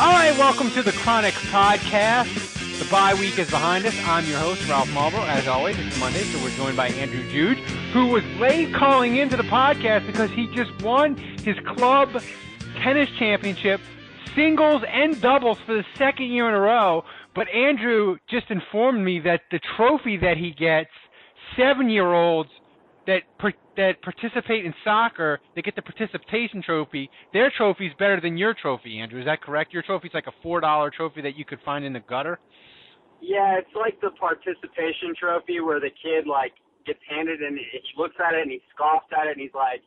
All right, welcome to the Chronic Podcast. The bye week is behind us. I'm your host, Ralph Malbrough. As always, it's Monday, so we're joined by Andrew Juge, who was late calling into the podcast because he just won his club tennis championship, singles and doubles for the second year in a row. But Andrew just informed me that the trophy that he gets, seven year olds that per, that participate in soccer, they get the participation trophy. Their trophy is better than your trophy, Andrew. Is that correct? Your trophy is like a four dollar trophy that you could find in the gutter. Yeah, it's like the participation trophy where the kid like gets handed and he looks at it and he scoffs at it and he's like,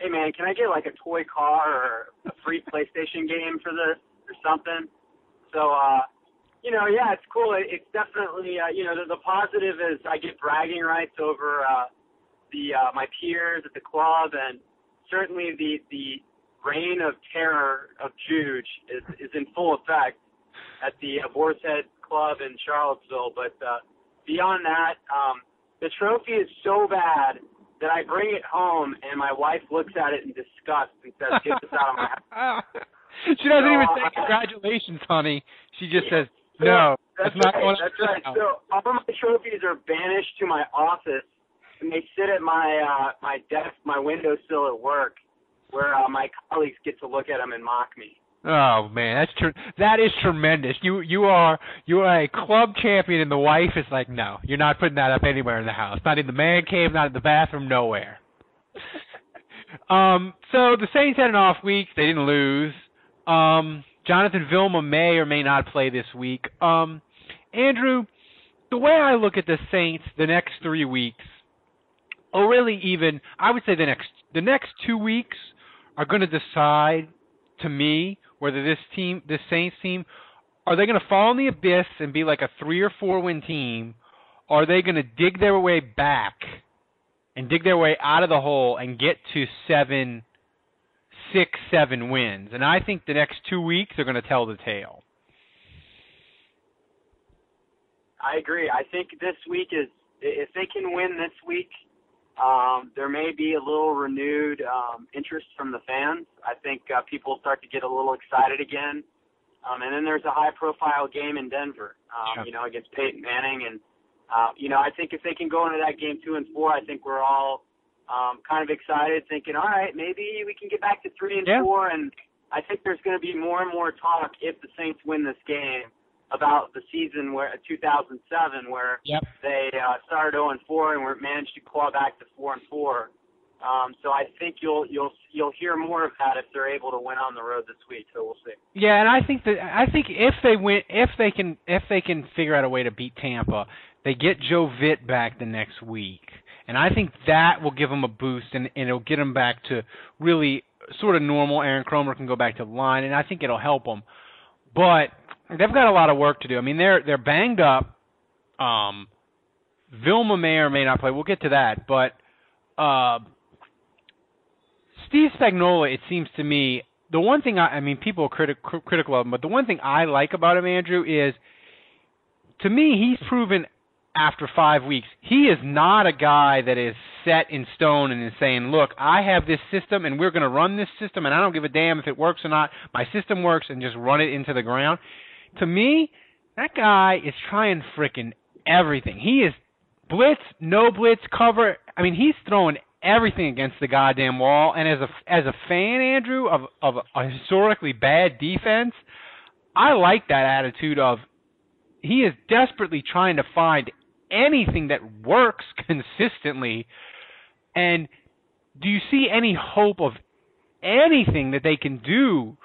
"Hey man, can I get like a toy car or a free PlayStation game for this or something?" So, uh, you know, yeah, it's cool. It, It's definitely, uh, you know, the, the positive is I get bragging rights over. uh the uh, my peers at the club, and certainly the the reign of terror of Juge is is in full effect at the uh, Boar's Head Club in Charlottesville. But uh, beyond that, um, the trophy is so bad that I bring it home, and my wife looks at it in disgust and says, "Get this out of my house." she doesn't so, even say congratulations, honey. She just yeah. says, "No, that's, that's not right. That's right. So all my trophies are banished to my office and they sit at my uh, my desk, my windowsill at work, where uh, my colleagues get to look at them and mock me. Oh man, that's true. That is tremendous. You you are you are a club champion, and the wife is like, no, you're not putting that up anywhere in the house. Not in the man cave, not in the bathroom, nowhere. um. So the Saints had an off week. They didn't lose. Um. Jonathan Vilma may or may not play this week. Um. Andrew, the way I look at the Saints, the next three weeks or really even I would say the next the next two weeks are going to decide to me whether this team, this Saints team, are they going to fall in the abyss and be like a three or four win team, or are they going to dig their way back and dig their way out of the hole and get to seven, six, seven wins? And I think the next two weeks are going to tell the tale. I agree. I think this week is if they can win this week, um, there may be a little renewed um, interest from the fans. I think uh, people start to get a little excited again. Um, and then there's a high-profile game in Denver, um, sure. you know, against Peyton Manning, and uh, you know, I think if they can go into that game two and four, I think we're all um, kind of excited, thinking, all right, maybe we can get back to three and yeah. four. And I think there's going to be more and more talk if the Saints win this game about the season where 2007 where yep. they uh, started 0 and 4 and were managed to claw back to 4 and 4. Um, so I think you'll you'll you'll hear more of that if they're able to win on the road this week. So we'll see. Yeah, and I think that I think if they win, if they can if they can figure out a way to beat Tampa, they get Joe Vitt back the next week, and I think that will give them a boost and, and it'll get them back to really sort of normal. Aaron Kromer can go back to the line, and I think it'll help them. But they've got a lot of work to do. I mean, they're they're banged up. Um, Vilma may or may not play. We'll get to that, but uh, Steve Spagnuolo, it seems to me, the one thing I, I mean, people are critic, critical of him, but the one thing I like about him, Andrew, is to me he's proven after five weeks he is not a guy that is set in stone and is saying, look, I have this system and we're going to run this system and I don't give a damn if it works or not. My system works and just run it into the ground to me, that guy is trying fricking everything. He is blitz, no blitz, cover. I mean, he's throwing everything against the goddamn wall. And as a as a fan, Andrew, of of a historically bad defense, I like that attitude of he is desperately trying to find anything that works consistently. And do you see any hope of anything that they can do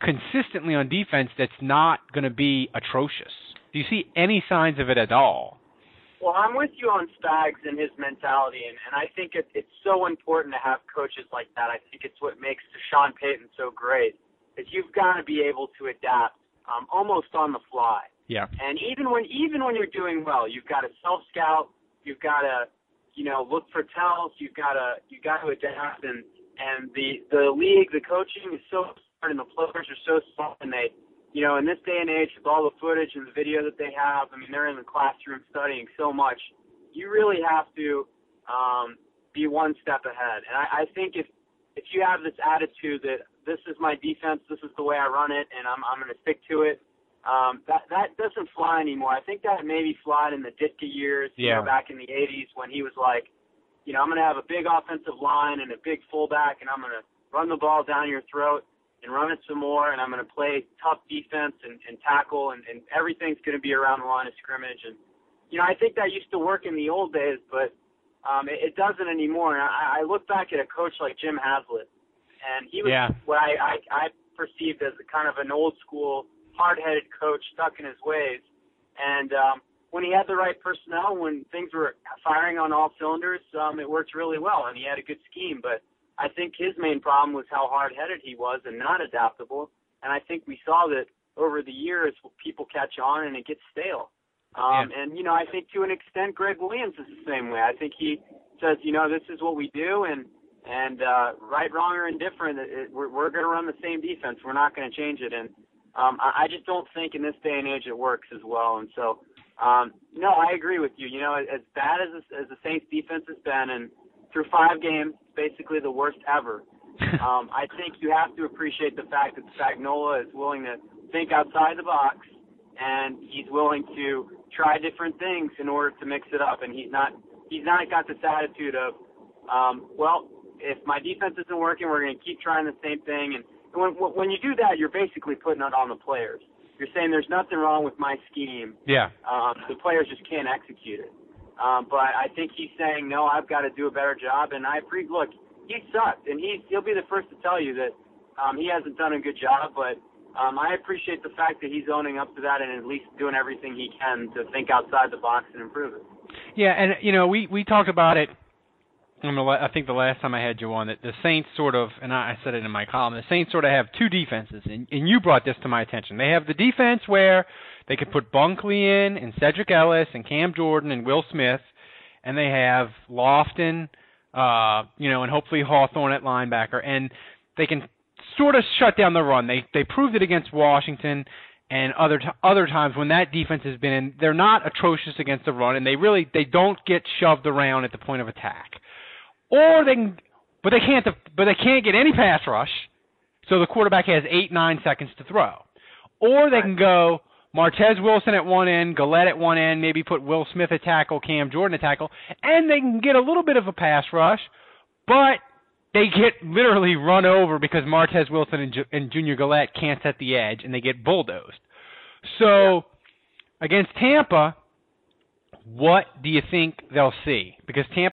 consistently on defense that's not going to be atrocious? Do you see any signs of it at all? Well, I'm with you on Spags and his mentality, and, and I think it, it's so important to have coaches like that. I think it's what makes Sean Payton so great. Is you've got to be able to adapt um, almost on the fly. Yeah. And even when even when you're doing well, you've got to self scout. You've got to, you know, look for tells. You've got to you got to adapt. And and the the league, the coaching is so and the players are so smart, and they you know, in this day and age, with all the footage and the video that they have, I mean, they're in the classroom studying so much. You really have to um, be one step ahead. And I, I think if if you have this attitude that this is my defense, this is the way I run it, and I'm I'm going to stick to it, um, that that doesn't fly anymore. I think that maybe flied in the Ditka years, yeah. you know, back in the '80s when he was like, you know, I'm going to have a big offensive line and a big fullback, and I'm going to run the ball down your throat and run it some more, and I'm going to play tough defense and, and tackle, and, and everything's going to be around the line of scrimmage. And you know, I think that used to work in the old days, but um, it, it doesn't anymore. And I, I look back at a coach like Jim Haslett, and he was yeah. what I, I I perceived as a kind of an old school, hard-headed coach stuck in his ways. And um, when he had the right personnel, when things were firing on all cylinders, um, it worked really well, and he had a good scheme, but I think his main problem was how hard-headed he was and not adaptable. And I think we saw that over the years, people catch on and it gets stale. Um, yeah. And you know, I think to an extent, Gregg Williams is the same way. I think he says, you know, this is what we do, and and uh, right, wrong, or indifferent, it, it, we're we're going to run the same defense. We're not going to change it. And um, I, I just don't think in this day and age it works as well. And so, um, no, I agree with you. You know, as bad as as the Saints defense has been, and through five games, basically the worst ever. um, I think you have to appreciate the fact that Spagnuolo is willing to think outside the box, and he's willing to try different things in order to mix it up. And he's not he's not got this attitude of, um, well, if my defense isn't working, we're going to keep trying the same thing. And when when you do that, you're basically putting it on the players. You're saying there's nothing wrong with my scheme. Yeah. Um, the players just can't execute it. Um, but I think he's saying, no, I've got to do a better job. And I pre look, he sucked, and he he'll be the first to tell you that um, he hasn't done a good job. But um, I appreciate the fact that he's owning up to that and at least doing everything he can to think outside the box and improve it. Yeah, and you know we we talked about it. I think the last time I had you on that the Saints sort of, and I said it in my column, the Saints sort of have two defenses, and, and you brought this to my attention. They have the defense where they could put Bunkley in, and Sedrick Ellis, and Cam Jordan, and Will Smith, and they have Lofton, uh, you know, and hopefully Hawthorne at linebacker, and they can sort of shut down the run. They they proved it against Washington and other t- other times when that defense has been in. They're not atrocious against the run, and they really they don't get shoved around at the point of attack. Or they can, but they can't. But they can't get any pass rush, so the quarterback has eight nine seconds to throw. Or they can go Martez Wilson at one end, Galette at one end, maybe put Will Smith at tackle, Cam Jordan at tackle, and they can get a little bit of a pass rush, but they get literally run over because Martez Wilson and, Ju- and Junior Galette can't set the edge, and they get bulldozed. So yeah. against Tampa, what do you think they'll see? Because Tampa.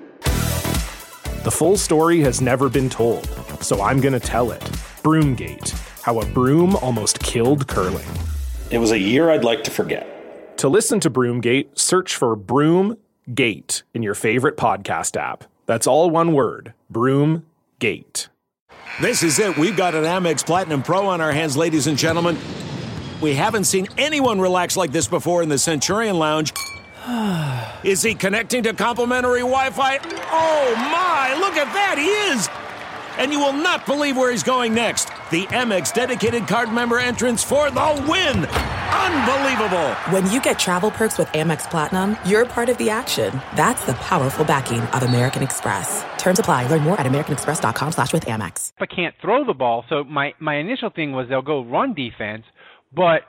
The full story has never been told, so I'm going to tell it. Broomgate How a Broom Almost Killed Curling. It was a year I'd like to forget. To listen to Broomgate, search for Broomgate in your favorite podcast app. That's all one word Broomgate. This is it. We've got an Amex Platinum Pro on our hands, ladies and gentlemen. We haven't seen anyone relax like this before in the Centurion Lounge. Is he connecting to complimentary Wi Fi? Oh my, look at that, he is! And you will not believe where he's going next. The Amex dedicated card member entrance for the win! Unbelievable! When you get travel perks with Amex Platinum, you're part of the action. That's the powerful backing of American Express. Terms apply. Learn more at americanexpress.com slash with Amex. If I can't throw the ball, so my, my initial thing was they'll go run defense, but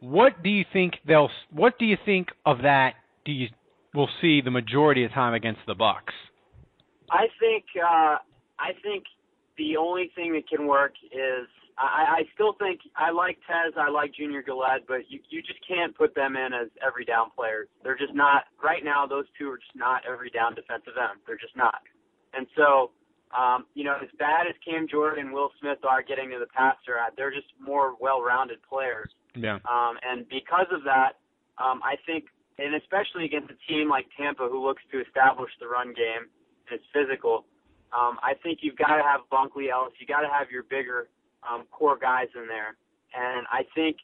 what do you think they'll what do you think of that do you will see the majority of time against the Bucks? I think uh I think the only thing that can work is I, I still think I like Tez, I like Junior Galette, but you you just can't put them in as every down players. They're just not right now. Those two are just not every down defensive end. They're just not. And so, um, you know, as bad as Cam Jordan and Will Smith are getting to the passer, they're just more well-rounded players. Yeah. Um, and because of that, um, I think, and especially against a team like Tampa who looks to establish the run game and it's physical, um, I think you've got to have Bunkley Ellis. You got to have your bigger um, core guys in there. And I think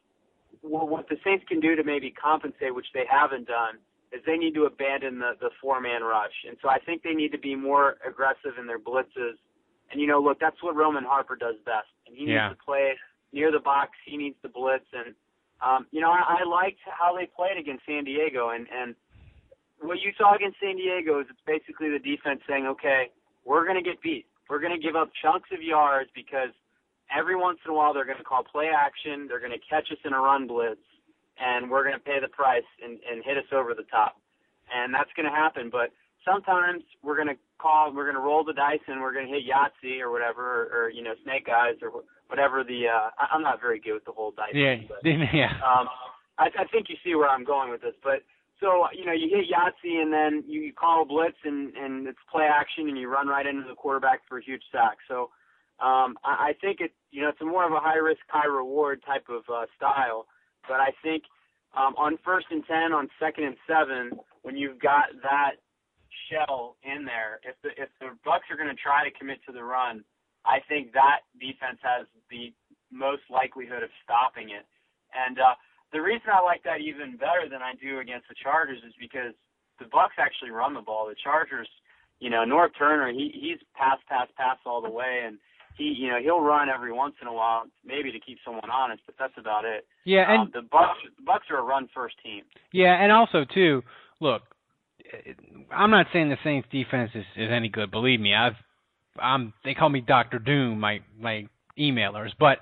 well, what the Saints can do to maybe compensate, which they haven't done, is they need to abandon the the four man rush. And so I think they need to be more aggressive in their blitzes. And you know, look, that's what Roman Harper does best. And he yeah. needs to play near the box. He needs to blitz. And um, you know, I, I liked how they played against San Diego. And and what you saw against San Diego is it's basically the defense saying, okay, we're going to get beat. We're going to give up chunks of yards because every once in a while they're going to call play action. They're going to catch us in a run blitz, and we're going to pay the price and, and hit us over the top. And that's going to happen. But sometimes we're going to call, we're going to roll the dice, and we're going to hit Yahtzee or whatever, or, or you know, Snake Eyes or whatever the. Uh, I'm not very good with the whole dice. Yeah, but, yeah. Um, I, I think you see where I'm going with this, but so you know you hit Yahtzee and then you, you call a blitz and and it's play action and you run right into the quarterback for a huge sack. So um, I, I think it you know it's a more of a high risk high reward type of uh, style. But I think um, on first and ten, on second and seven, when you've got that shell in there, if the if the Bucks are going to try to commit to the run, I think that defense has the most likelihood of stopping it. And uh, the reason I like that even better than I do against the Chargers is because the Bucks actually run the ball. The Chargers, you know, Norv Turner, he he's pass, pass, pass all the way, and he, you know, he'll run every once in a while, maybe to keep someone honest, but that's about it. Yeah, and um, the Bucks, the Bucks are a run first team. Yeah, and also too, look, I'm not saying the Saints defense is, is any good. Believe me, I've I'm they call me Doctor Doom, my my emailers, but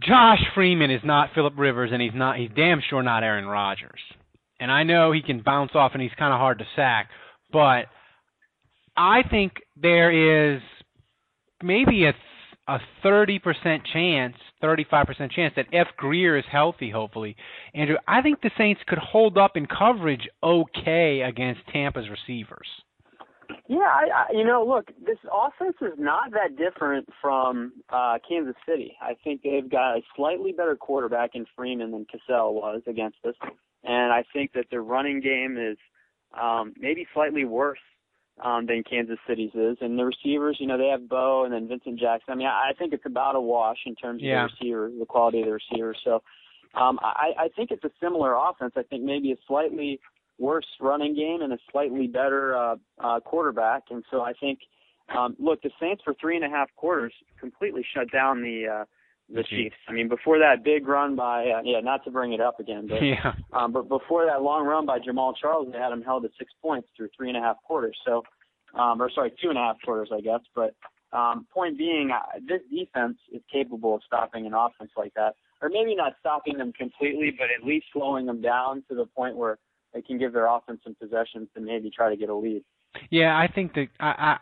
Josh Freeman is not Philip Rivers, and he's not he's damn sure not Aaron Rodgers. And I know he can bounce off, and he's kind of hard to sack, but I think there is maybe a a 30% chance, 35% chance that F. Greer is healthy, hopefully. Andrew, I think the Saints could hold up in coverage okay against Tampa's receivers. Yeah, I, I, you know, look, this offense is not that different from uh, Kansas City. I think they've got a slightly better quarterback in Freeman than Cassell was against us, and I think that their running game is um, maybe slightly worse um, than Kansas City's is. And the receivers, you know, they have Bo and then Vincent Jackson. I mean, I, I think it's about a wash in terms of yeah. the receivers, the quality of the receivers. So um, I, I think it's a similar offense. I think maybe a slightly worse running game and a slightly better uh, uh, quarterback. And so I think, um, look, the Saints for three and a half quarters completely shut down the uh, the Chiefs. I mean, before that big run by uh, yeah, not to bring it up again, but yeah. um, but before that long run by Jamaal Charles, they had him held at six points through three and a half quarters. So, um, or sorry, two and a half quarters, I guess. But um, point being, uh, this defense is capable of stopping an offense like that, or maybe not stopping them completely, but at least slowing them down to the point where they can give their offense some possessions and maybe try to get a lead. Yeah, I think that I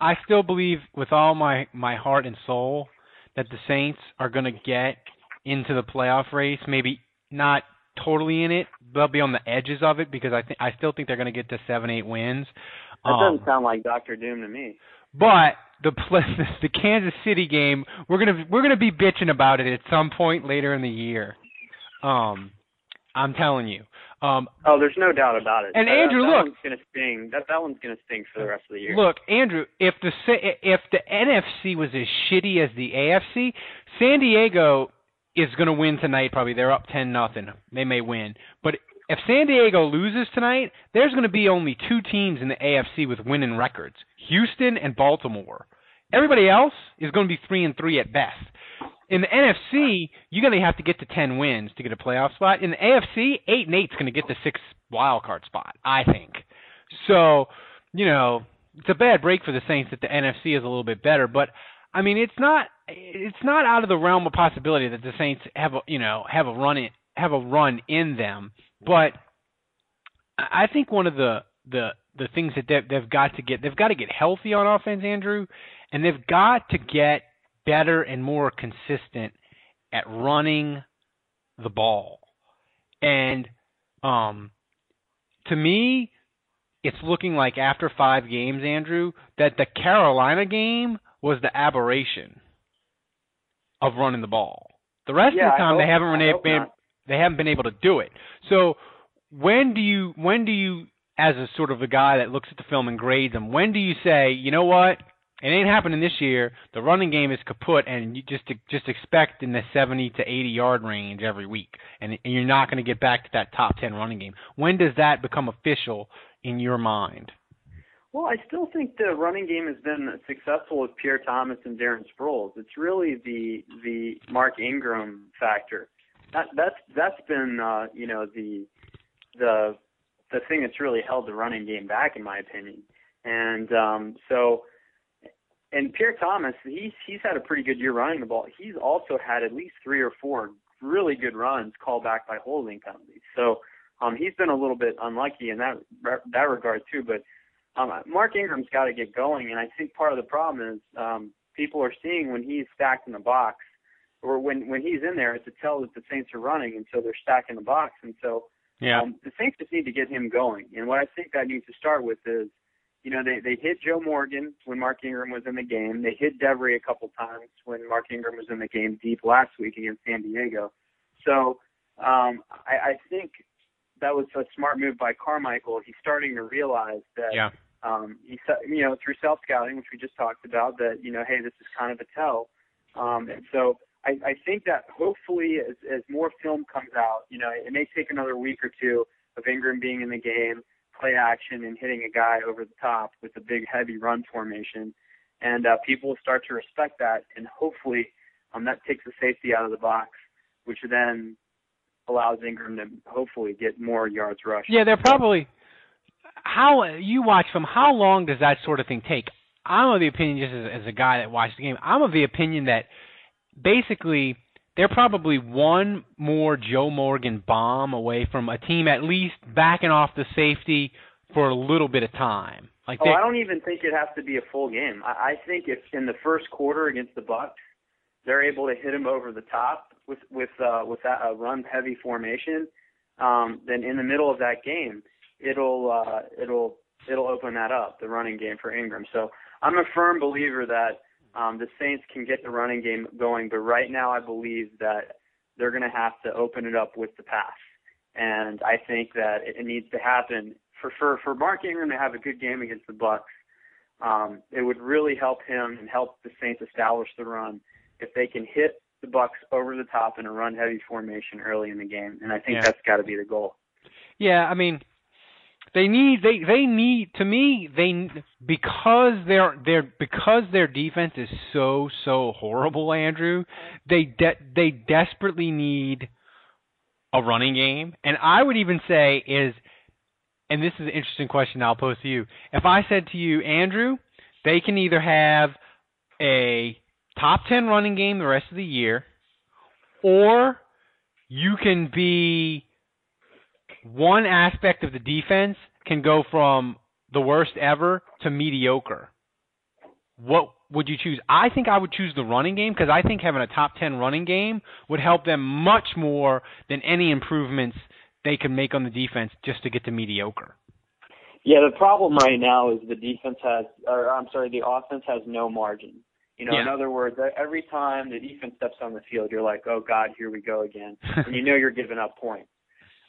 I, I still believe with all my my heart and soul that the Saints are going to get into the playoff race. Maybe not totally in it. They'll be on the edges of it because I think I still think they're going to get to seven, eight wins. That um, doesn't sound like Doctor Doom to me. But the the Kansas City game, we're gonna we're gonna be bitching about it at some point later in the year. Um, I'm telling you. Um, oh, there's no doubt about it. And that, Andrew, that look, one's gonna sting. That that one's gonna sting for the rest of the year. Look, Andrew, if the if the NFC was as shitty as the AFC, San Diego is going to win tonight. Probably they're up ten nothing. They may win, but if San Diego loses tonight, there's going to be only two teams in the AFC with winning records: Houston and Baltimore. Everybody else is going to be three and three at best. In the NFC, you're going to have to get to ten wins to get a playoff spot. In the AFC, eight and eight's going to get the sixth wild card spot, I think. So, you know, it's a bad break for the Saints that the NFC is a little bit better, but I mean, it's not it's not out of the realm of possibility that the Saints have a you know have a run in, have a run in them. But I think one of the the the things that they've, they've got to get they've got to get healthy on offense, Andrew, and they've got to get better and more consistent at running the ball. And um, to me, it's looking like after five games, Andrew, that the Carolina game was the aberration of running the ball. The rest yeah, of the time, hope, they haven't been, been they haven't been able to do it. So when do you when do you as a sort of a guy that looks at the film and grades them, when do you say, you know what, it ain't happening this year. The running game is kaput, and you just just expect in the 70 to 80 yard range every week, and, and you're not going to get back to that top 10 running game. When does that become official in your mind? Well, I still think the running game has been successful with Pierre Thomas and Darren Sproles. It's really the the Mark Ingram factor. That that's that's been uh, you know the the the thing that's really held the running game back, in my opinion. And um, so, and Pierre Thomas, he's he's had a pretty good year running the ball. He's also had at least three or four really good runs called back by holding penalties. So um, he's been a little bit unlucky in that that regard too. But um, Mark Ingram's got to get going, and I think part of the problem is um, people are seeing when he's stacked in the box, or when when he's in there, it's a tell that the Saints are running, and so they're stacking the box, and so yeah. um, the Saints just need to get him going. And what I think that needs to start with is, you know, they they hit Joe Morgan when Mark Ingram was in the game. They hit Devery a couple times when Mark Ingram was in the game deep last week against San Diego. So um, I, I think that was a smart move by Carmichael. He's starting to realize that yeah um, he you know, through self scouting, which we just talked about, that you know, hey, this is kind of a tell. Um, and so I, I think that hopefully, as, as more film comes out, you know, it may take another week or two of Ingram being in the game, play action, and hitting a guy over the top with a big, heavy run formation, and uh, people will start to respect that, and hopefully, um, that takes the safety out of the box, which then allows Ingram to hopefully get more yards rushed. Yeah, they're probably how you watch from how long does that sort of thing take? I'm of the opinion, just as, as a guy that watched the game, I'm of the opinion that basically they're probably one more Joe Morgan bomb away from a team at least backing off the safety for a little bit of time. Like oh, I don't even think it has to be a full game. I, I think if in the first quarter against the Bucks, they're able to hit him over the top with with uh, with that a run heavy formation, um, then in the middle of that game, it'll uh, it'll it'll open that up the running game for Ingram. So I'm a firm believer that um, the Saints can get the running game going, but right now I believe that they're going to have to open it up with the pass, and I think that it needs to happen for for for Mark Ingram to have a good game against the Bucks. Um, it would really help him and help the Saints establish the run if they can hit the Bucks over the top in a run heavy formation early in the game, and I think yeah. that's got to be the goal. Yeah, I mean, they need they they need to me they because their their because their defense is so so horrible, Andrew. They de- they desperately need a running game, and I would even say is, and this is an interesting question I'll pose to you. If I said to you, Andrew, they can either have a top ten running game the rest of the year, or you can be one aspect of the defense can go from the worst ever to mediocre. What would you choose? I think I would choose the running game because I think having a top 10 running game would help them much more than any improvements they can make on the defense just to get to mediocre. Yeah, the problem right now is the defense has, or I'm sorry, the offense has no margin. You know, yeah. in other words, every time the defense steps on the field, you're like, oh God, here we go again, and you know you're giving up points.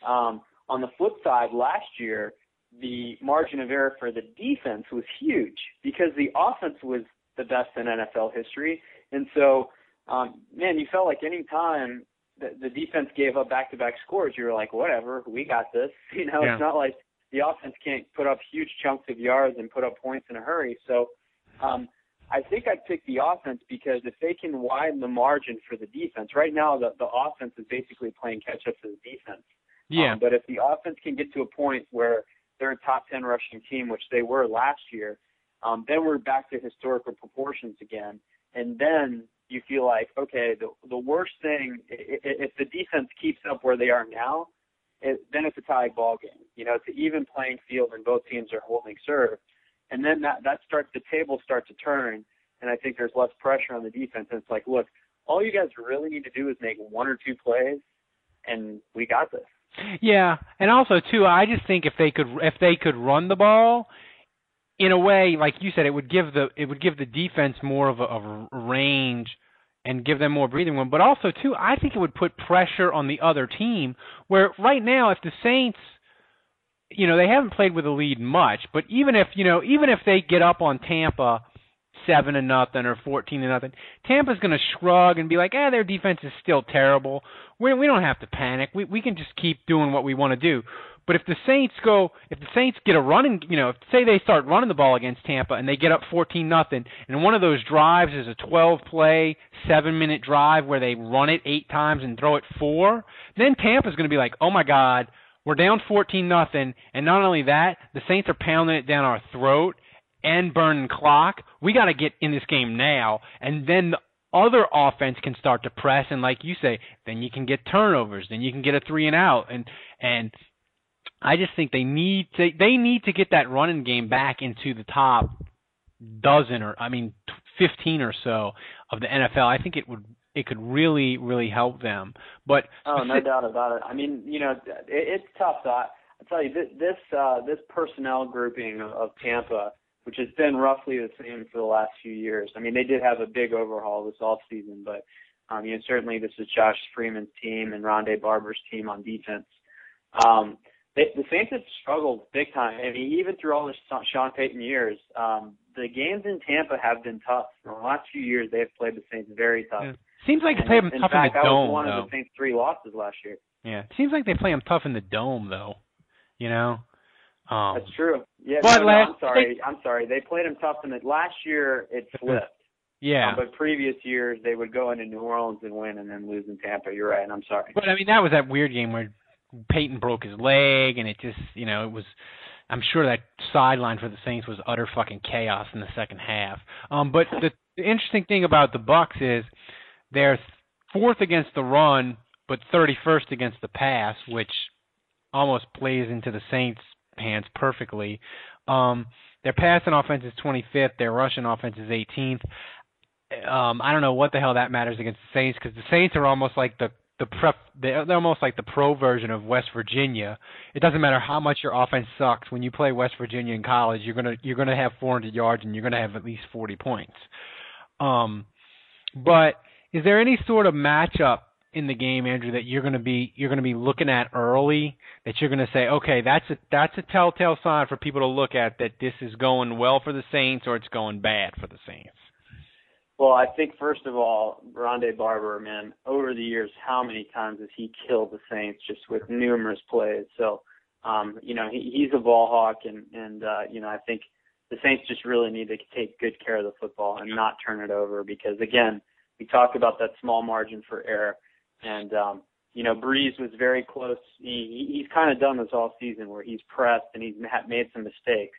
Um, on the flip side, last year, the margin of error for the defense was huge because the offense was the best in NFL history. And so, um, man, you felt like any time the, the defense gave up back-to-back scores, you were like, whatever, we got this. You know, Yeah. it's not like the offense can't put up huge chunks of yards and put up points in a hurry. So, um, I think I'd pick the offense because if they can widen the margin for the defense, right now the the offense is basically playing catch up to the defense. Yeah. Um, but if the offense can get to a point where they're a top 10 rushing team, which they were last year, um, then we're back to historical proportions again. And then you feel like, okay, the, the worst thing, if the defense keeps up where they are now, it, then it's a tie ball game. You know, it's an even playing field and both teams are holding serve. And then that, that starts, the tables start to turn. And I think there's less pressure on the defense. And it's like, look, all you guys really need to do is make one or two plays, and we got this. Yeah, and also too, I just think if they could if they could run the ball in a way like you said, it would give the it would give the defense more of a, of a range and give them more breathing room. But also too, I think it would put pressure on the other team. Where right now, if the Saints, you know, they haven't played with a lead much, but even if you know, even if they get up on Tampa seven to nothing or fourteen to nothing, Tampa's going to shrug and be like, "Eh, their defense is still terrible. We we don't have to panic. We we can just keep doing what we want to do." But if the Saints go, if the Saints get a running, you know, if, say they start running the ball against Tampa and they get up fourteen nothing, and one of those drives is a twelve play, seven minute drive where they run it eight times and throw it four, then Tampa's going to be like, "Oh my God." We're down 14 nothing, and not only that, the Saints are pounding it down our throat and burning clock. We got to get in this game now, and then the other offense can start to press, and like you say, then you can get turnovers, then you can get a three and out, and and I just think they need to they need to get that running game back into the top dozen or I mean 15 or so of the NFL. I think it would it could really really help them. But Oh, no doubt about it. I mean, you know, it, it's tough. Though. I I tell you, this this, uh, this personnel grouping of, of Tampa, which has been roughly the same for the last few years. I mean, they did have a big overhaul this off season, but um, you know, certainly this is Josh Freeman's team and Rondé Barber's team on defense. Um, they, the Saints have struggled big time. I mean, even through all the Sean Payton years, um, the games in Tampa have been tough. In the last few years, they have played the Saints very tough. Yeah. Seems like they play them in tough fact, in the that dome was one though. of the Saints' three losses last year. Yeah, seems like they play them tough in the dome though. You know. Um, That's true. Yeah, But no, no, I'm sorry. I'm sorry. They played them tough and the last year. It flipped. yeah. Um, but previous years they would go into New Orleans and win, and then lose in Tampa. You're right. I'm sorry. But I mean, that was that weird game where Peyton broke his leg, and it just, you know, it was. I'm sure that sideline for the Saints was utter fucking chaos in the second half. Um, but the, the interesting thing about the Bucks is they're fourth against the run, but 31st against the pass, which almost plays into the Saints' hands perfectly. Um, their passing offense is 25th. Their rushing offense is 18th. Um, I don't know what the hell that matters against the Saints because the Saints are almost like the the prep. They're, they're almost like the pro version of West Virginia. It doesn't matter how much your offense sucks. When you play West Virginia in college, you're gonna you're gonna have 400 yards and you're gonna have at least 40 points. Um, but is there any sort of matchup in the game, Andrew, that you're going to be you're going to be looking at early that you're going to say, okay, that's a that's a telltale sign for people to look at that this is going well for the Saints or it's going bad for the Saints. Well, I think first of all, Rondé Barber, man, over the years, how many times has he killed the Saints just with numerous plays? So, um, you know, he, he's a ball hawk, and and uh, you know, I think the Saints just really need to take good care of the football and not turn it over because again, we talk about that small margin for error, and um, you know, Brees was very close. He, he's kind of done this all season where he's pressed and he's made some mistakes,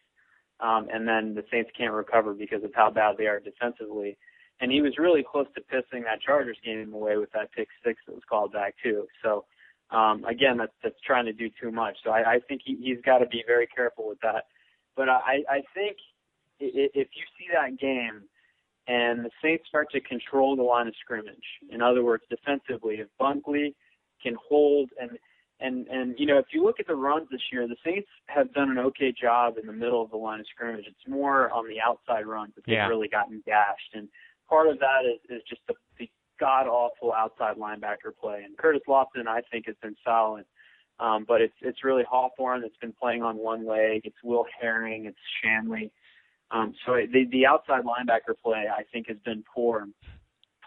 um, and then the Saints can't recover because of how bad they are defensively. And he was really close to pissing that Chargers game away with that pick six that was called back too. So um, again, that's that's trying to do too much. So I, I think he, he's got to be very careful with that. But I, I think if you see that game and the Saints start to control the line of scrimmage, in other words, defensively, if Bunkley can hold and and and you know if you look at the runs this year, the Saints have done an okay job in the middle of the line of scrimmage. It's more on the outside runs that they've really gotten gashed, and part of that is is just the, the god awful outside linebacker play. And Curtis Lofton, I think, has been solid. Um, but it's it's really Hawthorne that's been playing on one leg. It's Will Herring. It's Shanle. Um, so the the outside linebacker play I think has been poor.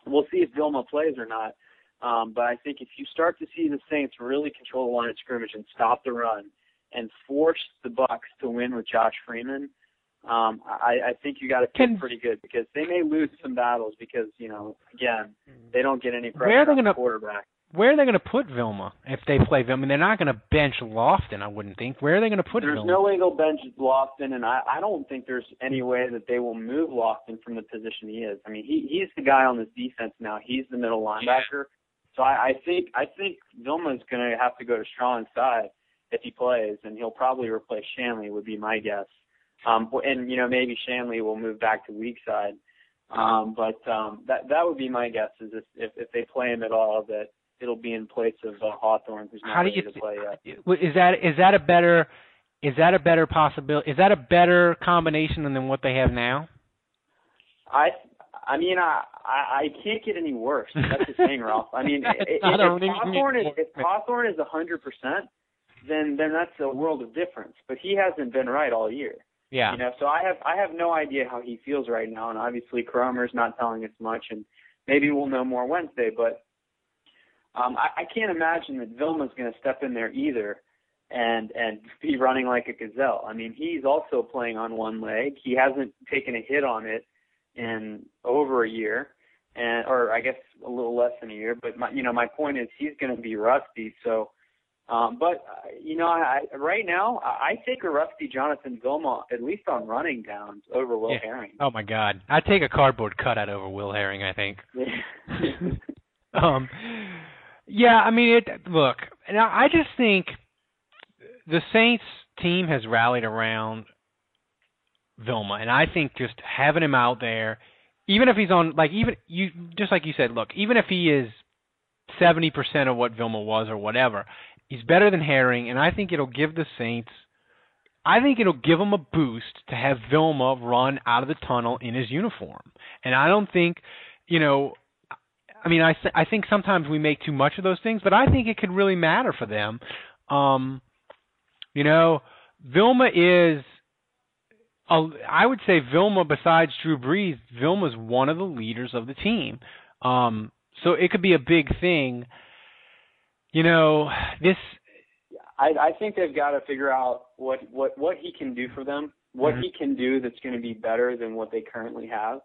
We'll see if Vilma plays or not. Um, but I think if you start to see the Saints really control the line of scrimmage and stop the run and force the Bucks to win with Josh Freeman, um, I, I think you got to feel pretty good because they may lose some battles because you know again they don't get any pressure Where are on gonna, the quarterback. Where are they going to put Vilma if they play Vilma? I mean, they're not going to bench Lofton, I wouldn't think. Where are they going to put There's Vilma? no way they'll bench Lofton, and I, I don't think there's any way that they will move Lofton from the position he is. I mean, he he's the guy on this defense now. He's the middle linebacker. So I, I think I think Vilma's going to have to go to Strong's side if he plays, and he'll probably replace Shanle. Would be my guess. Um, and you know maybe Shanle will move back to weak side. Um, but um, that that would be my guess is if, if if they play him at all that it'll be in place of uh, Hawthorne, who's not How do you to play yet. Is that is that a better is that a better possibility? Is that a better combination than what they have now? I I mean I I, I can't get any worse. That's the thing, Ralph. I mean, if, not if a Hawthorne is if Hawthorne is a hundred percent, then then that's a world of difference. But he hasn't been right all year. Yeah. You know, so I have I have no idea how he feels right now, and obviously Kromer's not telling us much, and maybe we'll know more Wednesday. But um, I, I can't imagine that Vilma's going to step in there either, and and be running like a gazelle. I mean, he's also playing on one leg. He hasn't taken a hit on it in over a year, and or I guess a little less than a year. But my, you know, my point is he's going to be rusty. So. Um, but uh, you know, I, right now I, I take a rusty Jonathan Vilma at least on running downs over Will Yeah. Herring. Oh my God! I'd take a cardboard cutout over Will Herring. I think. um, yeah, I mean, it. Look, now I just think the Saints team has rallied around Vilma, and I think just having him out there, even if he's on, like, even you, just like you said, look, even if he is seventy percent of what Vilma was or whatever, he's better than Herring, and I think it'll give the Saints. I think it'll give him a boost to have Vilma run out of the tunnel in his uniform, and I don't think, you know, I mean, I th- I think sometimes we make too much of those things, but I think it could really matter for them. Um, you know, Vilma is. A, I would say Vilma, besides Drew Brees, Vilma's one of the leaders of the team. Um, so it could be a big thing. You know, this. I, I think they've got to figure out what what what he can do for them, what Mhm. he can do that's going to be better than what they currently have,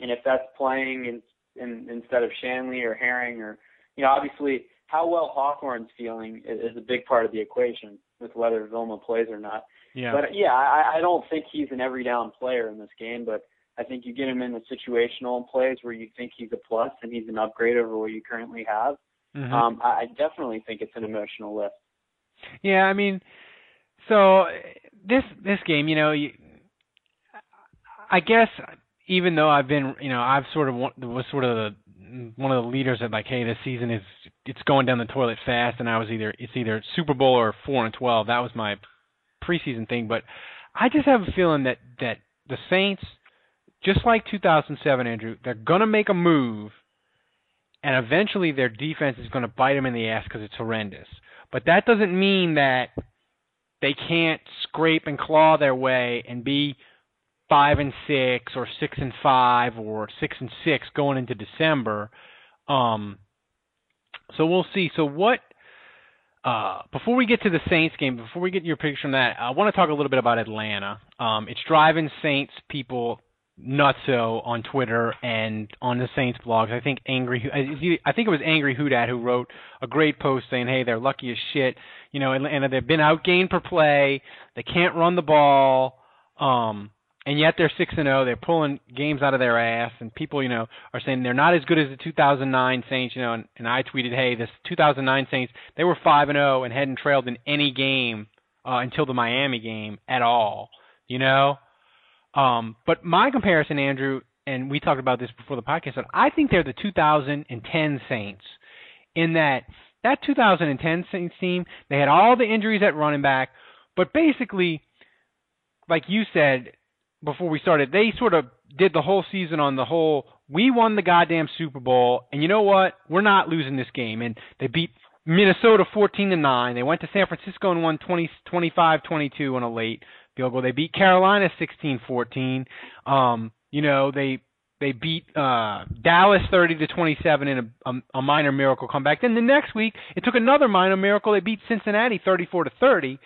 and if that's playing in, in instead of Shanle or Herring or you know obviously how well Hawthorne's feeling is, is a big part of the equation with whether Vilma plays or not. Yeah. But yeah, I, I don't think he's an every down player in this game, but I think you get him in the situational plays where you think he's a plus and he's an upgrade over what you currently have. Mhm. Um, I, I definitely think it's an emotional lift. Yeah, I mean, so this this game, you know, you, I guess even though I've been, you know, I've sort of was sort of the one of the leaders that like, hey, this season is it's going down the toilet fast, and I was either it's either Super Bowl or four and twelve. That was my preseason thing, but I just have a feeling that that the Saints, just like 2007, Andrew, they're gonna make a move, and eventually their defense is gonna bite them in the ass because it's horrendous. But that doesn't mean that they can't scrape and claw their way and be five and six or six and five or six and six going into December. Um, so we'll see. So what? Uh, before we get to the Saints game, before we get your picture on that, I want to talk a little bit about Atlanta. Um, it's driving Saints people nutso on Twitter and on the Saints blogs. I think angry. I think it was Angry Who Dat who wrote a great post saying, "Hey, they're lucky as shit. You know, Atlanta. They've been outgained per play. They can't run the ball. Um, and yet they're six and zero. They're pulling games out of their ass, and people, you know, are saying they're not as good as the 2009 Saints. You know, and, and I tweeted, "Hey, this 2009 Saints, they were five and zero and hadn't trailed in any game uh, until the Miami game at all. You know." Um, but my comparison, Andrew, and we talked about this before the podcast, I think they're the 2010 Saints in that that 2010 Saints team, they had all the injuries at running back, but basically, like you said before we started, they sort of did the whole season on the whole, we won the goddamn Super Bowl, and you know what? We're not losing this game. And they beat Minnesota 14 to 9. They went to San Francisco and won 20, 25-22 on a late field goal. They beat Carolina 16-14. Um, you know, they They beat uh, Dallas 30 to 27 in a, a, a minor miracle comeback. Then the next week, it took another minor miracle. They beat Cincinnati 34 to 30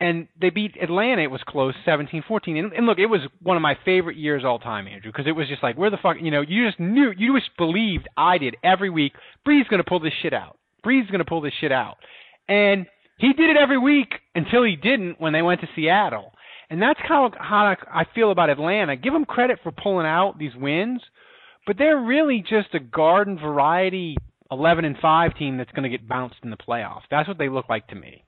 and they beat Atlanta. It was close, 17-14. And, and look, it was one of my favorite years all time, Andrew, because it was just like, where the fuck, you know, you just knew, you just believed I did every week. Bree's going to pull this shit out. Bree's going to pull this shit out, and he did it every week until he didn't when they went to Seattle. And that's how how I feel about Atlanta. Give them credit for pulling out these wins, but they're really just a garden variety 11 and 5 team that's going to get bounced in the playoffs. That's what they look like to me.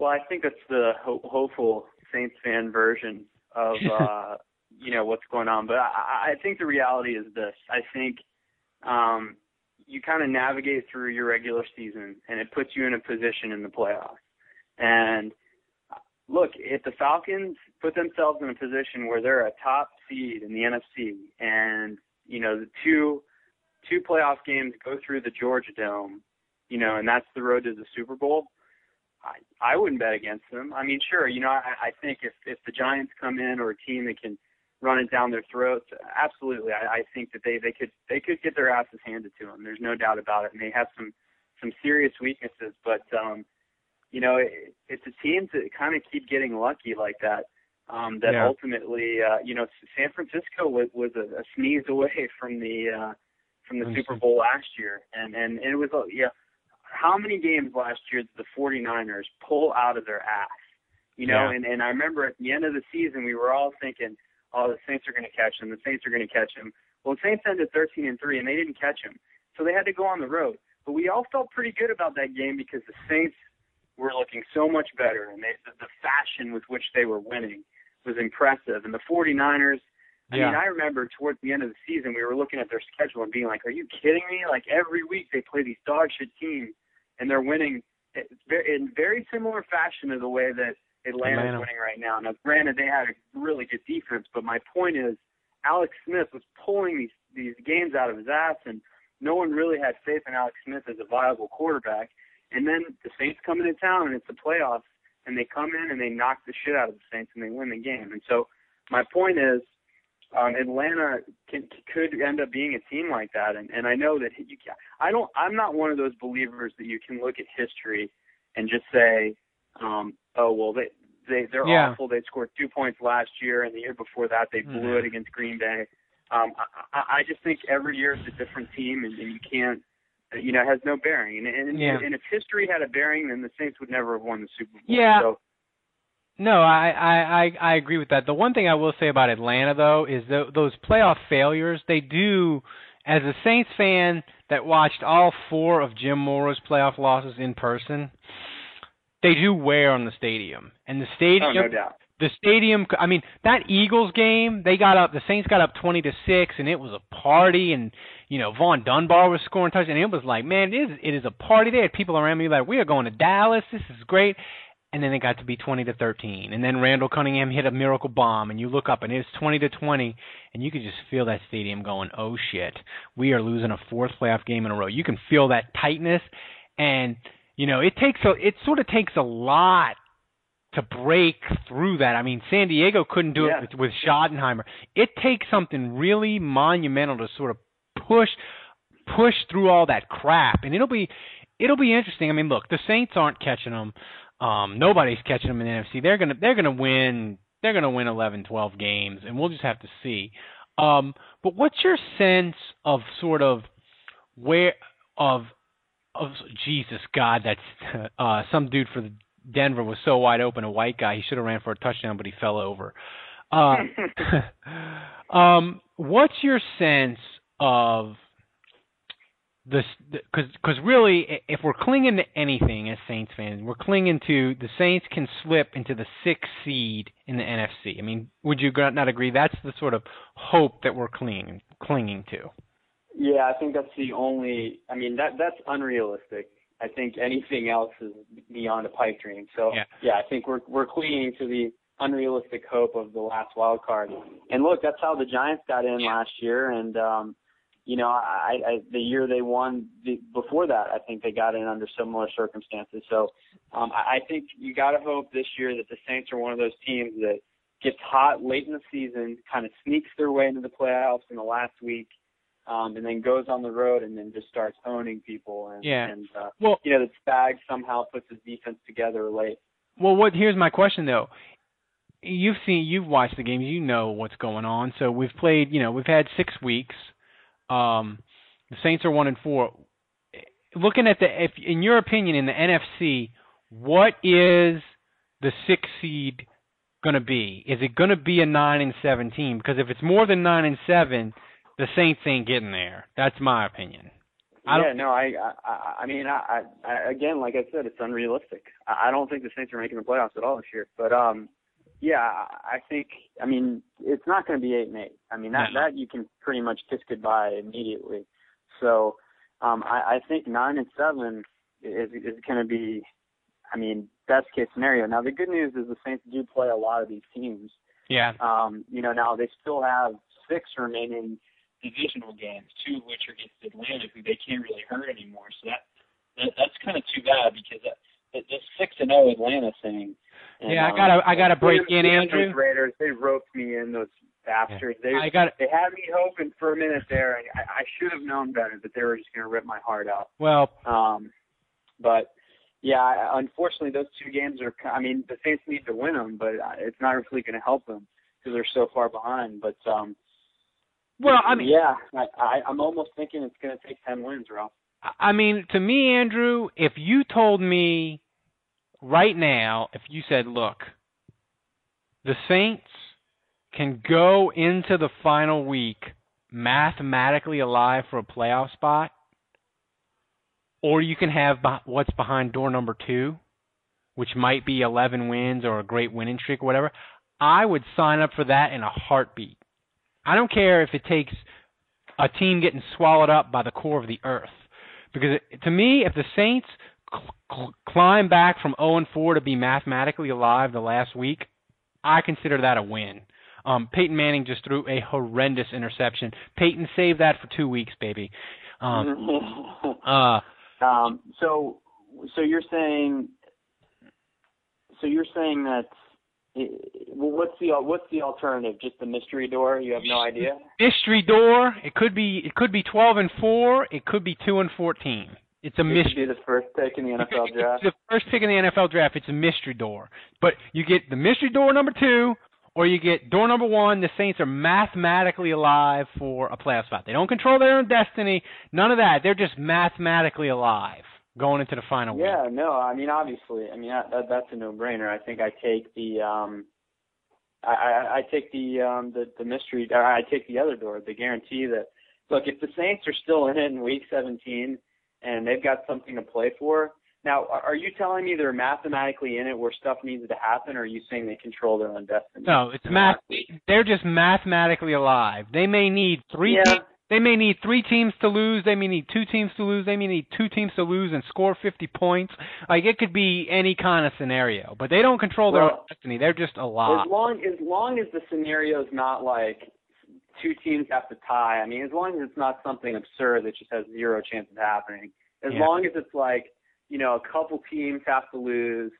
Well, I think that's the ho- hopeful Saints fan version of uh, you know what's going on. But I, I think the reality is this: I think um, you kind of navigate through your regular season, and it puts you in a position in the playoffs. And look, if the Falcons put themselves in a position where they're a top seed in the NFC, and you know the two two playoff games go through the Georgia Dome, you know, and that's the road to the Super Bowl I, I wouldn't bet against them. I mean, sure, you know, I, I think if if the Giants come in or a team that can run it down their throats, absolutely, I, I think that they they could they could get their asses handed to them. There's no doubt about it, and they have some some serious weaknesses. But um, you know, it, it's a team that kind of keep getting lucky like that. Um, that yeah. ultimately, uh, you know, San Francisco was, was a, a sneeze away from the uh, from the Super Bowl last year, and and it was yeah how many games last year did the 49ers pull out of their ass? You know, yeah. and and I remember at the end of the season we were all thinking, oh, the Saints are going to catch him. The Saints are going to catch him. Well, the Saints ended 13 and three, and they didn't catch him, so they had to go on the road. But we all felt pretty good about that game because the Saints were looking so much better, and they, the, the fashion with which they were winning was impressive. And the 49ers, I yeah. mean, I remember towards the end of the season, we were looking at their schedule and being like, "Are you kidding me? Like every week they play these dog shit teams, and they're winning in very similar fashion to the way that Atlanta's Atlanta. winning right now. Now, granted, they had a really good defense, but my point is, Alex Smith was pulling these these games out of his ass, and no one really had faith in Alex Smith as a viable quarterback. And then the Saints come into town, and it's the playoffs, and they come in and they knock the shit out of the Saints, and they win the game. And so, my point is, um, Atlanta can, could end up being a team like that, and, and I know that you can. I don't. I'm not one of those believers that you can look at history and just say, um, "Oh well, they they they're Yeah. awful. They scored two points last year, and the year before that they blew Mhm. it against Green Bay." Um, I, I I just think every year is a different team, and, and you can't. You know, it has no bearing. And, and, Yeah. and if history had a bearing, then the Saints would never have won the Super Bowl. Yeah. So, No, I, I I I agree with that. The one thing I will say about Atlanta though is th- those playoff failures. They do, as a Saints fan that watched all four of Jim Mora's playoff losses in person, they do wear on the stadium. And the stadium, oh, no doubt. the stadium. I mean, that Eagles game, they got up. The Saints got up twenty to six, and it was a party. And you know, Vaughn Dunbar was scoring touchdowns, and it was like, man, it is it is a party. They had people around me like, we are going to Dallas. This is great and then it got to be 20 to 13 and then Randall Cunningham hit a miracle bomb and you look up and it's 20 to 20 and you could just feel that stadium going oh shit. We are losing a fourth playoff game in a row. You can feel that tightness and you know it takes a it sort of takes a lot to break through that. I mean San Diego couldn't do Yeah. it with, with Schottenheimer. It takes something really monumental to sort of push push through all that crap and it'll be it'll be interesting. I mean look the Saints aren't catching them um, nobody's catching them in the NFC. They're gonna they're gonna win they're gonna win 11, 12 games, and we'll just have to see. Um, but what's your sense of sort of where of of Jesus God? That's uh, some dude for the Denver was so wide open, a white guy. He should have ran for a touchdown, but he fell over. Uh, um, what's your sense of this because because really if we're clinging to anything as Saints fans, we're clinging to the Saints can slip into the sixth seed in the NFC. I mean, would you not agree? That's the sort of hope that we're clinging clinging to. Yeah, I think that's the only. I mean, that that's unrealistic. I think anything else is beyond a pipe dream. So Yeah. I think we're we're clinging to the unrealistic hope of the last wild card. And look, that's how the Giants got in last year. And um, you know, I, I the year they won the, before that, I think they got in under similar circumstances. So um, I, I think you got to hope this year that the Saints are one of those teams that gets hot late in the season, kind of sneaks their way into the playoffs in the last week, um, and then goes on the road and then just starts owning people. And, Yeah. and uh, Well- you know, that Spag somehow puts his defense together late. Well, what? Here's my question though. You've seen, you've watched the games, you know what's going on. So we've played, you know, we've had six weeks. Um, the Saints are one and four. Looking at the, if in your opinion, in the NFC, what is the six seed going to be? Is it going to be a nine and seventeen? Because if it's more than nine and seven, the Saints ain't getting there. That's my opinion. I yeah, no, I, I, I mean, I, I, I, again, like I said, it's unrealistic. I, I don't think the Saints are making the playoffs at all this year. But, um, yeah, I think, I mean, it's not going to be eight and eight. I mean, that No. that you can pretty much kiss goodbye immediately. So, um, I, I think nine and seven is is going to be, I mean, best case scenario. Now, the good news is the Saints do play a lot of these teams. Yeah. Um, you know, now they still have six remaining divisional games, two of which are against Atlanta, who they can't really hurt anymore. So that, that that's kind of too bad because that, that this six and zero Atlanta thing. And, Yeah, I um, gotta- I gotta break in, Andrew. Raiders, they roped me in. Those bastards. They I got they had me hoping for a minute there, and I, I should have known better that they were just going to rip my heart out. Well, Um, but yeah, unfortunately, those two games are. I mean, the Saints need to win them, but uh, it's not really going to help them because they're so far behind. But um, well, I mean, yeah, I, I, I'm almost thinking it's going to take ten wins, Ralph. I mean, to me, Andrew, if you told me right now, if you said, look, the Saints can go into the final week mathematically alive for a playoff spot, or you can have what's behind door number two, which might be 11 wins or a great winning streak or whatever, I would sign up for that in a heartbeat. I don't care if it takes a team getting swallowed up by the core of the earth. Because to me, if the Saints cl- cl- climb back from 0 and 4 to be mathematically alive the last week, I consider that a win. Um, Peyton Manning just threw a horrendous interception. Peyton saved that for two weeks, baby. Um, uh, um, so, so you're saying, so you're saying that. eh, Well, what's the what's the alternative? Just the mystery door? You have no idea. mystery door. It could be it could be 12 and 4. It could be 2 and 14. It's a mystery. the first pick in the NFL draft. It's the first pick in the NFL draft, it's a mystery door. But you get the mystery door number two, or you get door number one. The Saints are mathematically alive for a playoff spot. They don't control their own destiny. None of that. They're just mathematically alive going into the final week. Yeah, no, I mean obviously, I mean that, that that's a no-brainer. I think I take the um I I, I take the um the the mystery I take the other door, the guarantee that look, if the Saints are still in it in week 17 and they've got something to play for. Now, are you telling me they're mathematically in it where stuff needs to happen or are you saying they control their own destiny? No, it's math. They're just mathematically alive. They may need three. Yeah. Te- they may need three teams to lose. They may need two teams to lose. They may need two teams to lose and score 50 points. Like it could be any kind of scenario, but they don't control their Well, own destiny. They're just alive. As long as long as the scenario is not like two teams have to tie. I mean, as long as it's not something absurd that just has zero chance of happening. As Yeah. long as it's like you know a couple teams have to lose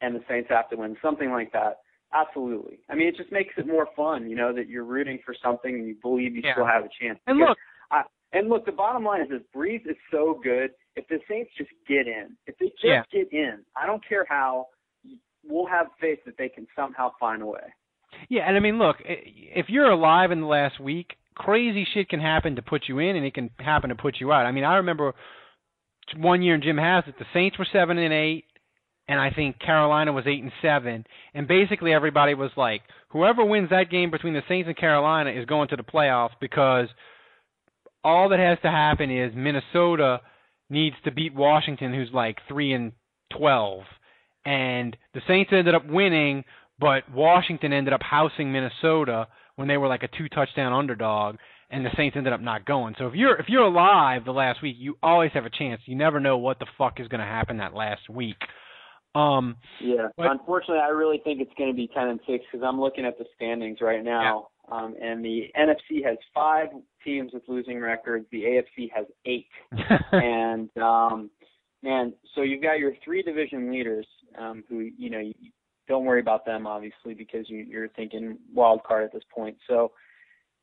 and the Saints have to win, something like that. Absolutely. I mean, it just makes it more fun, you know, that you're rooting for something and you believe you Yeah. still have a chance. And Because look- I, and look, the bottom line is this: Brees is so good. If the Saints just get in, if they just Yeah. get in, I don't care how. We'll have faith that they can somehow find a way. Yeah, and I mean, look, if you're alive in the last week, crazy shit can happen to put you in, and it can happen to put you out. I mean, I remember one year in Jim Haslett, the Saints were seven and eight, and I think Carolina was eight and seven, and basically everybody was like, whoever wins that game between the Saints and Carolina is going to the playoffs because all that has to happen is Minnesota needs to beat Washington, who's like three and twelve, and the Saints ended up winning, but Washington ended up housing Minnesota when they were like a two touchdown underdog, and the Saints ended up not going. So if you're if you're alive the last week, you always have a chance. You never know what the fuck is going to happen that last week. Um, Yeah. But- Unfortunately, I really think it's going to be ten and six because I'm looking at the standings right now, um, and the NFC has five teams with losing records. The AFC has eight, and um, man, so you've got your three division leaders um, who you know you, don't worry about them obviously because you, you're thinking wild card at this point. So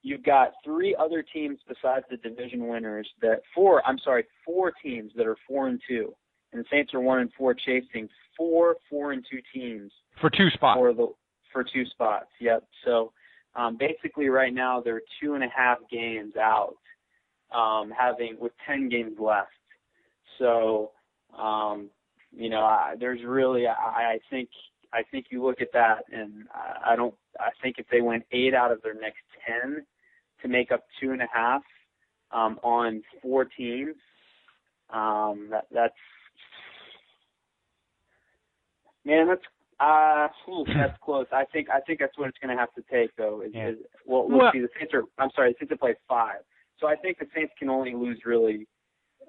you've got three other teams besides the division winners that four I'm sorry four teams that are four and two, and the Saints are one and four chasing four four and two teams for two spots for the for two spots. Yep. So um, basically right now they're two and a half games out, um, having with ten games left. So um, you know I, there's really I, I think I think you look at that, and I don't. I think if they win eight out of their next ten to make up two and a half um, on four teams, um, that that's man, that's uh, ooh, that's close. I think I think that's what it's going to have to take, though. Is, yeah. is well, let's well, see. The Saints are. I'm sorry, the Saints played five, so I think the Saints can only lose really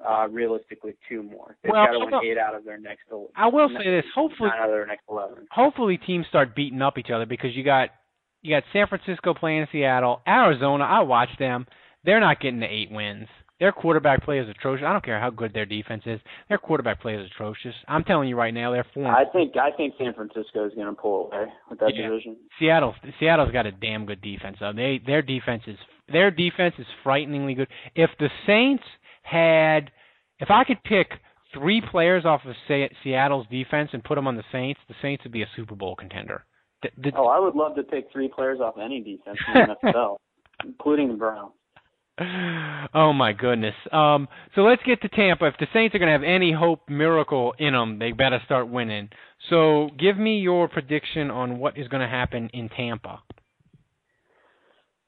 uh, realistically two more. They've well, got to win eight out of their next. I will say this: hopefully, out of their next eleven. Hopefully, teams start beating up each other because you got you got San Francisco playing Seattle, Arizona. I watch them; they're not getting the eight wins. Their quarterback play is atrocious. I don't care how good their defense is. Their quarterback play is atrocious. I'm telling you right now, they're four. I think I think San Francisco is going to pull away with that yeah. division. Seattle Seattle's got a damn good defense though. They their defense is their defense is frighteningly good. If the Saints had if I could pick three players off of say, Seattle's defense and put them on the Saints, the Saints would be a Super Bowl contender. The, the, oh, I would love to pick three players off any defense in the NFL, including the Browns. Oh my goodness. Um, so let's get to Tampa. If the Saints are going to have any hope, miracle in them, they better start winning. So give me your prediction on what is going to happen in Tampa.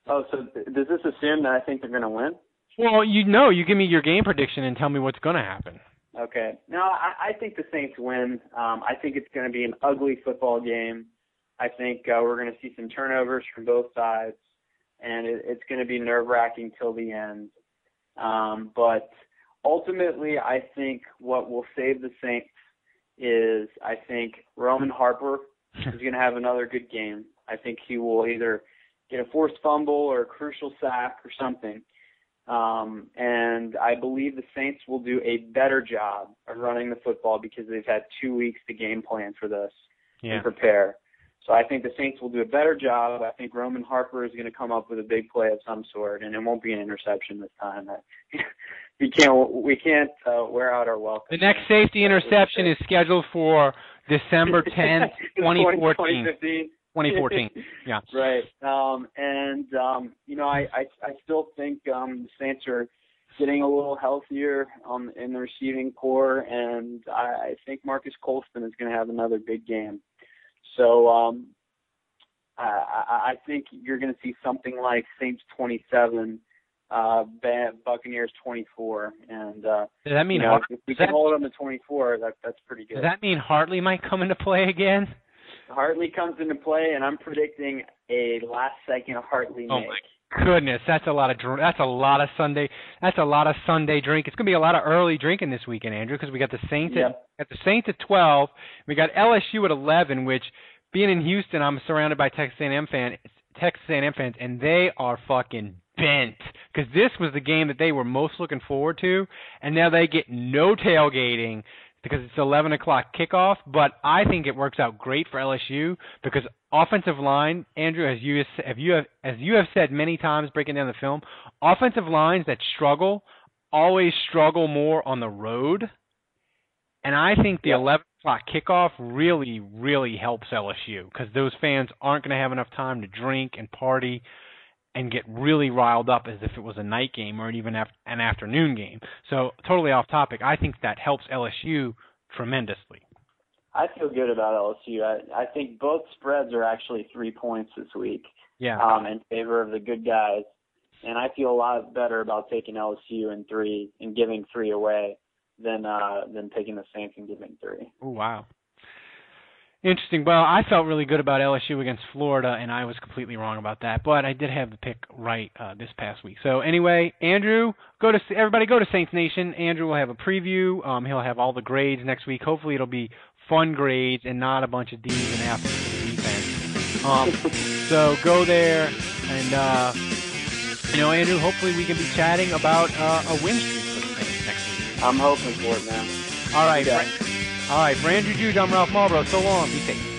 Oh, so does this assume that I think they're going to win? Well, you know, you give me your game prediction and tell me what's going to happen. Okay. No, I, I think the Saints win. Um, I think it's going to be an ugly football game. I think uh, we're going to see some turnovers from both sides, and it, it's going to be nerve wracking till the end. Um, but ultimately, I think what will save the Saints is I think Roman Harper is going to have another good game. I think he will either get a forced fumble or a crucial sack or something. Um, and I believe the Saints will do a better job of running the football because they've had two weeks to game plan for this yeah. and prepare. So I think the Saints will do a better job. I think Roman Harper is going to come up with a big play of some sort, and it won't be an interception this time. we can't we can't uh, wear out our welcome. The next safety interception is scheduled for December 10th, 2014. 2015. 2014. Yeah. right. Um, and um, you know, I, I I still think um, the Saints are getting a little healthier um, in the receiving corps, and I, I think Marques Colston is going to have another big game. So um, I, I think you're going to see something like Saints 27, uh, Buccaneers 24, and uh, does that mean you know, if we can that, hold them to 24? That that's pretty good. Does that mean Hartley might come into play again? Hartley comes into play, and I'm predicting a last second Hartley oh make. My goodness, that's a lot of dr- that's a lot of Sunday that's a lot of Sunday drink. It's gonna be a lot of early drinking this weekend, Andrew, because we got the Saints yep. at, at the Saints at twelve. We got LSU at eleven, which being in Houston, I'm surrounded by Texas A&M fans, Texas A&M fans, and they are fucking bent because this was the game that they were most looking forward to, and now they get no tailgating because it's 11 o'clock kickoff. But I think it works out great for LSU because offensive line, Andrew, as you have you have as you have said many times breaking down the film, offensive lines that struggle always struggle more on the road. And I think the 11 o'clock kickoff really, really helps LSU because those fans aren't going to have enough time to drink and party and get really riled up as if it was a night game or even an afternoon game. So totally off topic. I think that helps LSU tremendously. I feel good about LSU. I, I think both spreads are actually three points this week. Yeah. Um, in favor of the good guys, and I feel a lot better about taking LSU in three and giving three away than uh than taking the Saints and giving three. Oh wow. Interesting. Well, I felt really good about LSU against Florida, and I was completely wrong about that. But I did have the pick right uh, this past week. So anyway, Andrew, go to everybody go to Saints Nation. Andrew will have a preview. Um, he'll have all the grades next week. Hopefully, it'll be fun grades and not a bunch of D's and F's for the defense. Um, so go there, and uh, you know, Andrew. Hopefully, we can be chatting about uh, a win streak for the Saints next week. I'm hoping for it, man. All right. All right, for Andrew Juge, I'm Ralph Malbrough. So long. Be safe.